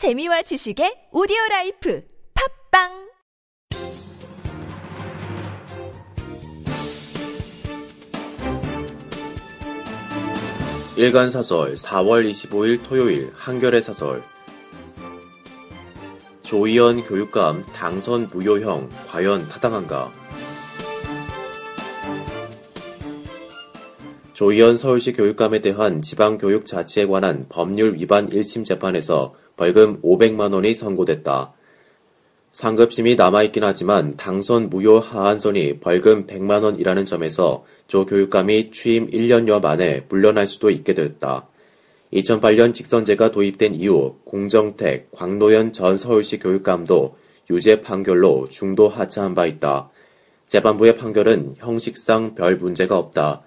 재미와 지식의 오디오 라이프 팟빵 일간사설 4월 25일 토요일 한겨레 사설 조희연 교육감 당선 무효형 과연 타당한가? 조희연 서울시 교육감에 대한 지방교육자치에 관한 법률 위반 1심 재판에서 벌금 500만 원이 선고됐다. 상급심이 남아있긴 하지만 당선 무효 하한선이 벌금 100만 원이라는 점에서 조 교육감이 취임 1년여 만에 물러날 수도 있게 됐다. 2008년 직선제가 도입된 이후 공정택, 광노현 전 서울시 교육감도 유죄 판결로 중도 하차한 바 있다. 재판부의 판결은 형식상 별 문제가 없다.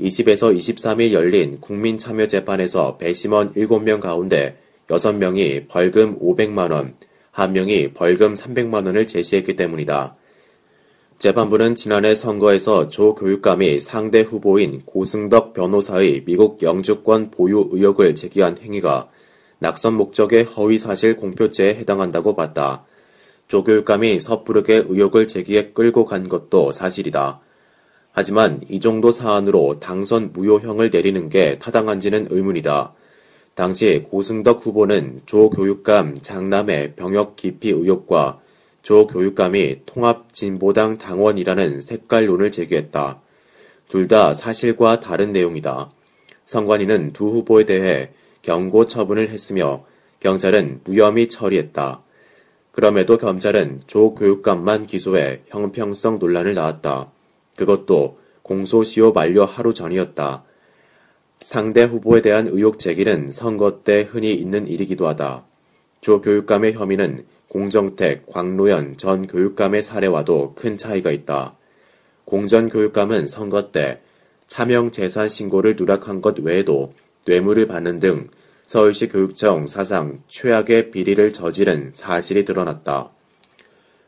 20에서 23일 열린 국민참여재판에서 배심원 7명 가운데 6명이 벌금 500만원, 1명이 벌금 300만 원을 제시했기 때문이다. 재판부는 지난해 선거에서 조 교육감이 상대 후보인 고승덕 변호사의 미국 영주권 보유 의혹을 제기한 행위가 낙선 목적의 허위 사실 공표죄에 해당한다고 봤다. 조 교육감이 섣부르게 의혹을 제기해 끌고 간 것도 사실이다. 하지만 이 정도 사안으로 당선 무효형을 내리는 게 타당한지는 의문이다. 당시 고승덕 후보는 조 교육감 장남의 병역 기피 의혹과 조 교육감이 통합진보당 당원이라는 색깔론을 제기했다. 둘 다 사실과 다른 내용이다. 선관위는 두 후보에 대해 경고 처분을 했으며 경찰은 무혐의 처리했다. 그럼에도 검찰은 조 교육감만 기소해 형평성 논란을 낳았다. 그것도 공소시효 만료 하루 전이었다. 상대 후보에 대한 의혹 제기는 선거 때 흔히 있는 일이기도 하다. 조 교육감의 혐의는 공정택, 광노현 전 교육감의 사례와도 큰 차이가 있다. 공전 교육감은 선거 때 차명 재산 신고를 누락한 것 외에도 뇌물을 받는 등 서울시 교육청 사상 최악의 비리를 저지른 사실이 드러났다.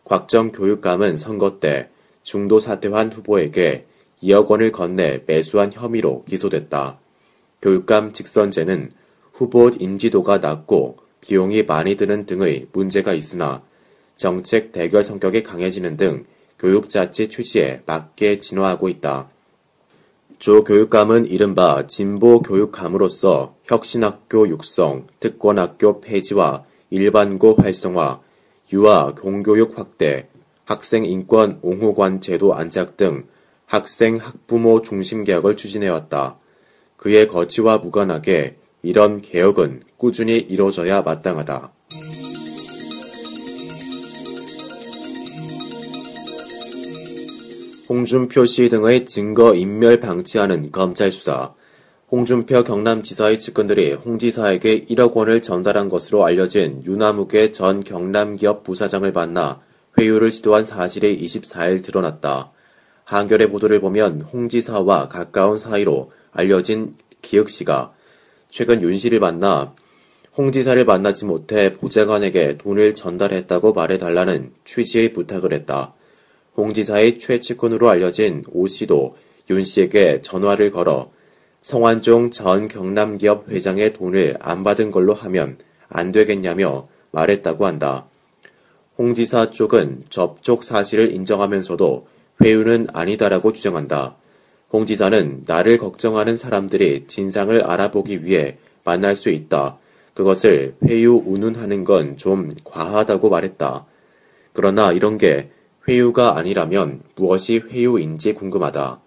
곽정 교육감은 선거 때 중도 사퇴한 후보에게 2억 원을 건네 매수한 혐의로 기소됐다. 교육감 직선제는 후보 인지도가 낮고 비용이 많이 드는 등의 문제가 있으나 정책 대결 성격이 강해지는 등 교육 자치 취지에 맞게 진화하고 있다. 조 교육감은 이른바 진보 교육감으로서 혁신학교 육성, 특권학교 폐지와 일반고 활성화, 유아 공교육 확대, 학생 인권 옹호관 제도 안착 등 학생 학부모 중심 개혁을 추진해왔다. 그의 거취와 무관하게 이런 개혁은 꾸준히 이루어져야 마땅하다. 홍준표 씨 등의 증거 인멸 방치하는 검찰 수사. 홍준표 경남지사의 측근들이 홍 지사에게 1억 원을 전달한 것으로 알려진 유나무계 전 경남기업 부사장을 만나 회유를 시도한 사실이 24일 드러났다. 한겨레 보도를 보면 홍 지사와 가까운 사이로 알려진 기혁 씨가 최근 윤 씨를 만나 홍 지사를 만나지 못해 보좌관에게 돈을 전달했다고 말해달라는 취지의 부탁을 했다. 홍 지사의 최측근으로 알려진 오 씨도 윤 씨에게 전화를 걸어 성완종 전 경남기업 회장의 돈을 안 받은 걸로 하면 안 되겠냐며 말했다고 한다. 홍 지사 쪽은 접촉 사실을 인정하면서도 회유는 아니다라고 주장한다. 홍 지사는 나를 걱정하는 사람들이 진상을 알아보기 위해 만날 수 있다. 그것을 회유 운운하는 건 좀 과하다고 말했다. 그러나 이런 게 회유가 아니라면 무엇이 회유인지 궁금하다.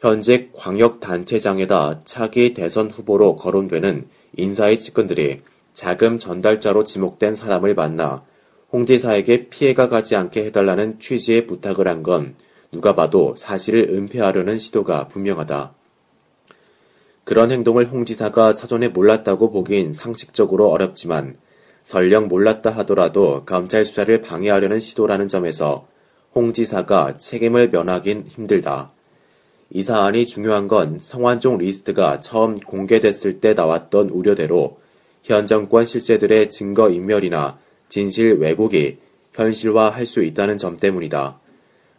현직 광역단체장에다 차기 대선 후보로 거론되는 인사의 측근들이 자금 전달자로 지목된 사람을 만나 홍 지사에게 피해가 가지 않게 해달라는 취지의 부탁을 한 건 누가 봐도 사실을 은폐하려는 시도가 분명하다. 그런 행동을 홍 지사가 사전에 몰랐다고 보긴 상식적으로 어렵지만 설령 몰랐다 하더라도 검찰 수사를 방해하려는 시도라는 점에서 홍 지사가 책임을 면하긴 힘들다. 이 사안이 중요한 건 성완종 리스트가 처음 공개됐을 때 나왔던 우려대로 현 정권 실세들의 증거 인멸이나 진실 왜곡이 현실화할 수 있다는 점 때문이다.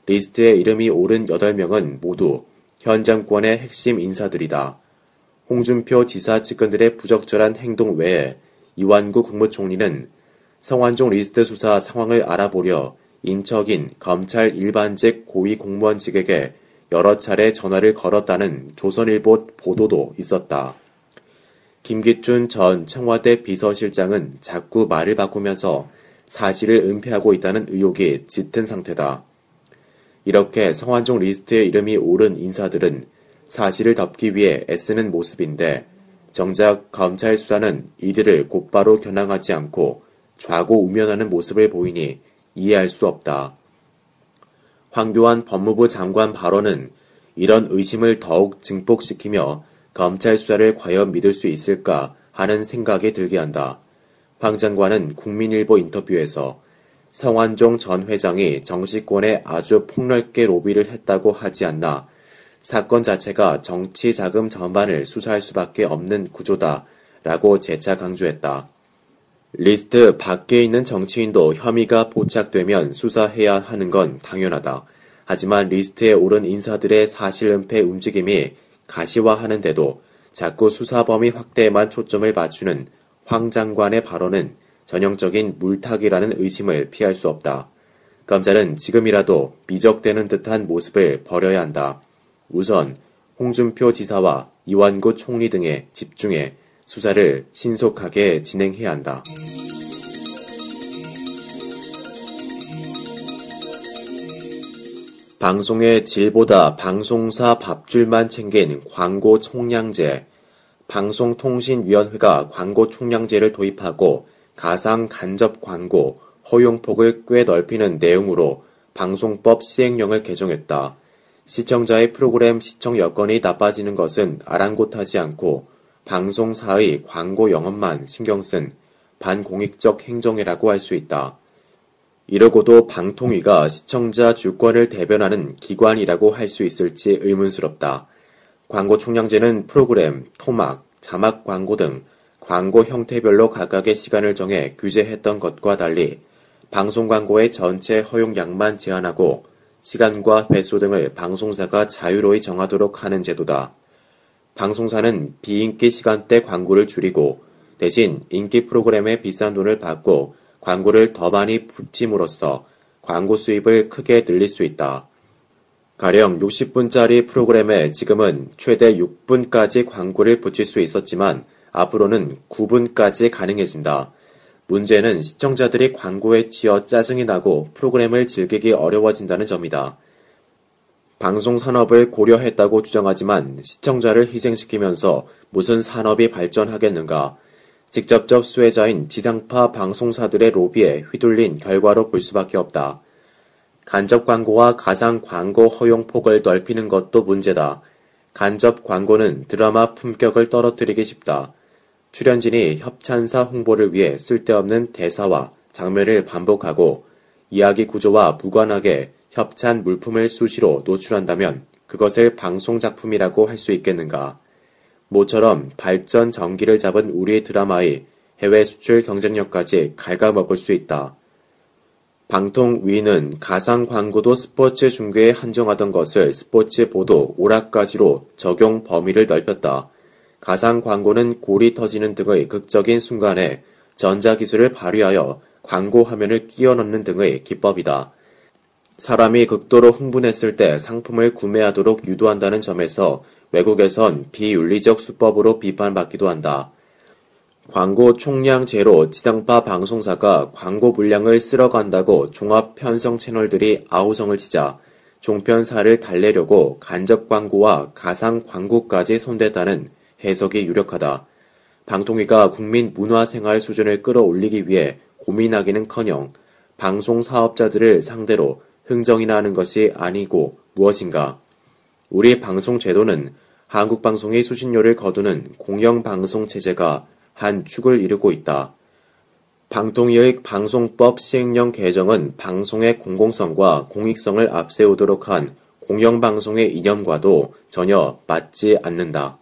리스트에 이름이 오른 8명은 모두 현 정권의 핵심 인사들이다. 홍준표 지사 측근들의 부적절한 행동 외에 이완구 국무총리는 성완종 리스트 수사 상황을 알아보려 인척인 검찰 일반직 고위 공무원직에게 여러 차례 전화를 걸었다는 조선일보 보도도 있었다. 김기춘 전 청와대 비서실장은 자꾸 말을 바꾸면서 사실을 은폐하고 있다는 의혹이 짙은 상태다. 이렇게 성완종 리스트에 이름이 오른 인사들은 사실을 덮기 위해 애쓰는 모습인데 정작 검찰 수사는 이들을 곧바로 겨냥하지 않고 좌고 우면하는 모습을 보이니 이해할 수 없다. 황교안 법무부 장관 발언은 이런 의심을 더욱 증폭시키며 검찰 수사를 과연 믿을 수 있을까 하는 생각이 들게 한다. 황 장관은 국민일보 인터뷰에서 성완종 전 회장이 정치권에 아주 폭넓게 로비를 했다고 하지 않나 사건 자체가 정치 자금 전반을 수사할 수밖에 없는 구조다 라고 재차 강조했다. 리스트 밖에 있는 정치인도 혐의가 포착되면 수사해야 하는 건 당연하다. 하지만 리스트에 오른 인사들의 사실 은폐 움직임이 가시화하는데도 자꾸 수사 범위 확대에만 초점을 맞추는 황 장관의 발언은 전형적인 물타기라는 의심을 피할 수 없다. 검찰은 지금이라도 미적대는 듯한 모습을 버려야 한다. 우선 홍준표 지사와 이완구 총리 등에 집중해 수사를 신속하게 진행해야 한다. 방송의 질보다 방송사 밥줄만 챙긴 광고 총량제. 방송통신위원회가 광고 총량제를 도입하고 가상 간접 광고 허용폭을 꽤 넓히는 내용으로 방송법 시행령을 개정했다. 시청자의 프로그램 시청 여건이 나빠지는 것은 아랑곳하지 않고 방송사의 광고 영업만 신경 쓴 반공익적 행정이라고 할 수 있다. 이러고도 방통위가 시청자 주권을 대변하는 기관이라고 할 수 있을지 의문스럽다. 광고 총량제는 프로그램, 토막, 자막 광고 등 광고 형태별로 각각의 시간을 정해 규제했던 것과 달리 방송 광고의 전체 허용량만 제한하고 시간과 횟수 등을 방송사가 자유로이 정하도록 하는 제도다. 방송사는 비인기 시간대 광고를 줄이고 대신 인기 프로그램에 비싼 돈을 받고 광고를 더 많이 붙임으로써 광고 수입을 크게 늘릴 수 있다. 가령 60분짜리 프로그램에 지금은 최대 6분까지 광고를 붙일 수 있었지만 앞으로는 9분까지 가능해진다. 문제는 시청자들이 광고에 치여 짜증이 나고 프로그램을 즐기기 어려워진다는 점이다. 방송 산업을 고려했다고 주장하지만 시청자를 희생시키면서 무슨 산업이 발전하겠는가? 직접적 수혜자인 지상파 방송사들의 로비에 휘둘린 결과로 볼 수밖에 없다. 간접 광고와 가상 광고 허용 폭을 넓히는 것도 문제다. 간접 광고는 드라마 품격을 떨어뜨리기 쉽다. 출연진이 협찬사 홍보를 위해 쓸데없는 대사와 장면을 반복하고 이야기 구조와 무관하게 협찬 물품을 수시로 노출한다면 그것을 방송작품이라고 할 수 있겠는가. 모처럼 발전 전기를 잡은 우리 드라마의 해외 수출 경쟁력까지 갉아먹을 수 있다. 방통위는 가상 광고도 스포츠 중계에 한정하던 것을 스포츠 보도 오락까지로 적용 범위를 넓혔다. 가상 광고는 골이 터지는 등의 극적인 순간에 전자기술을 발휘하여 광고 화면을 끼워 넣는 등의 기법이다. 사람이 극도로 흥분했을 때 상품을 구매하도록 유도한다는 점에서 외국에선 비윤리적 수법으로 비판받기도 한다. 광고 총량 제로 지상파 방송사가 광고 물량을 쓸어간다고 종합 편성 채널들이 아우성을 치자 종편사를 달래려고 간접 광고와 가상 광고까지 손댔다는 해석이 유력하다. 방통위가 국민 문화생활 수준을 끌어올리기 위해 고민하기는커녕 방송 사업자들을 상대로 흥정이나 하는 것이 아니고 무엇인가? 우리 방송 제도는 한국 방송의 수신료를 거두는 공영방송 체제가 한 축을 이루고 있다. 방통위의 방송법 시행령 개정은 방송의 공공성과 공익성을 앞세우도록 한 공영방송의 이념과도 전혀 맞지 않는다.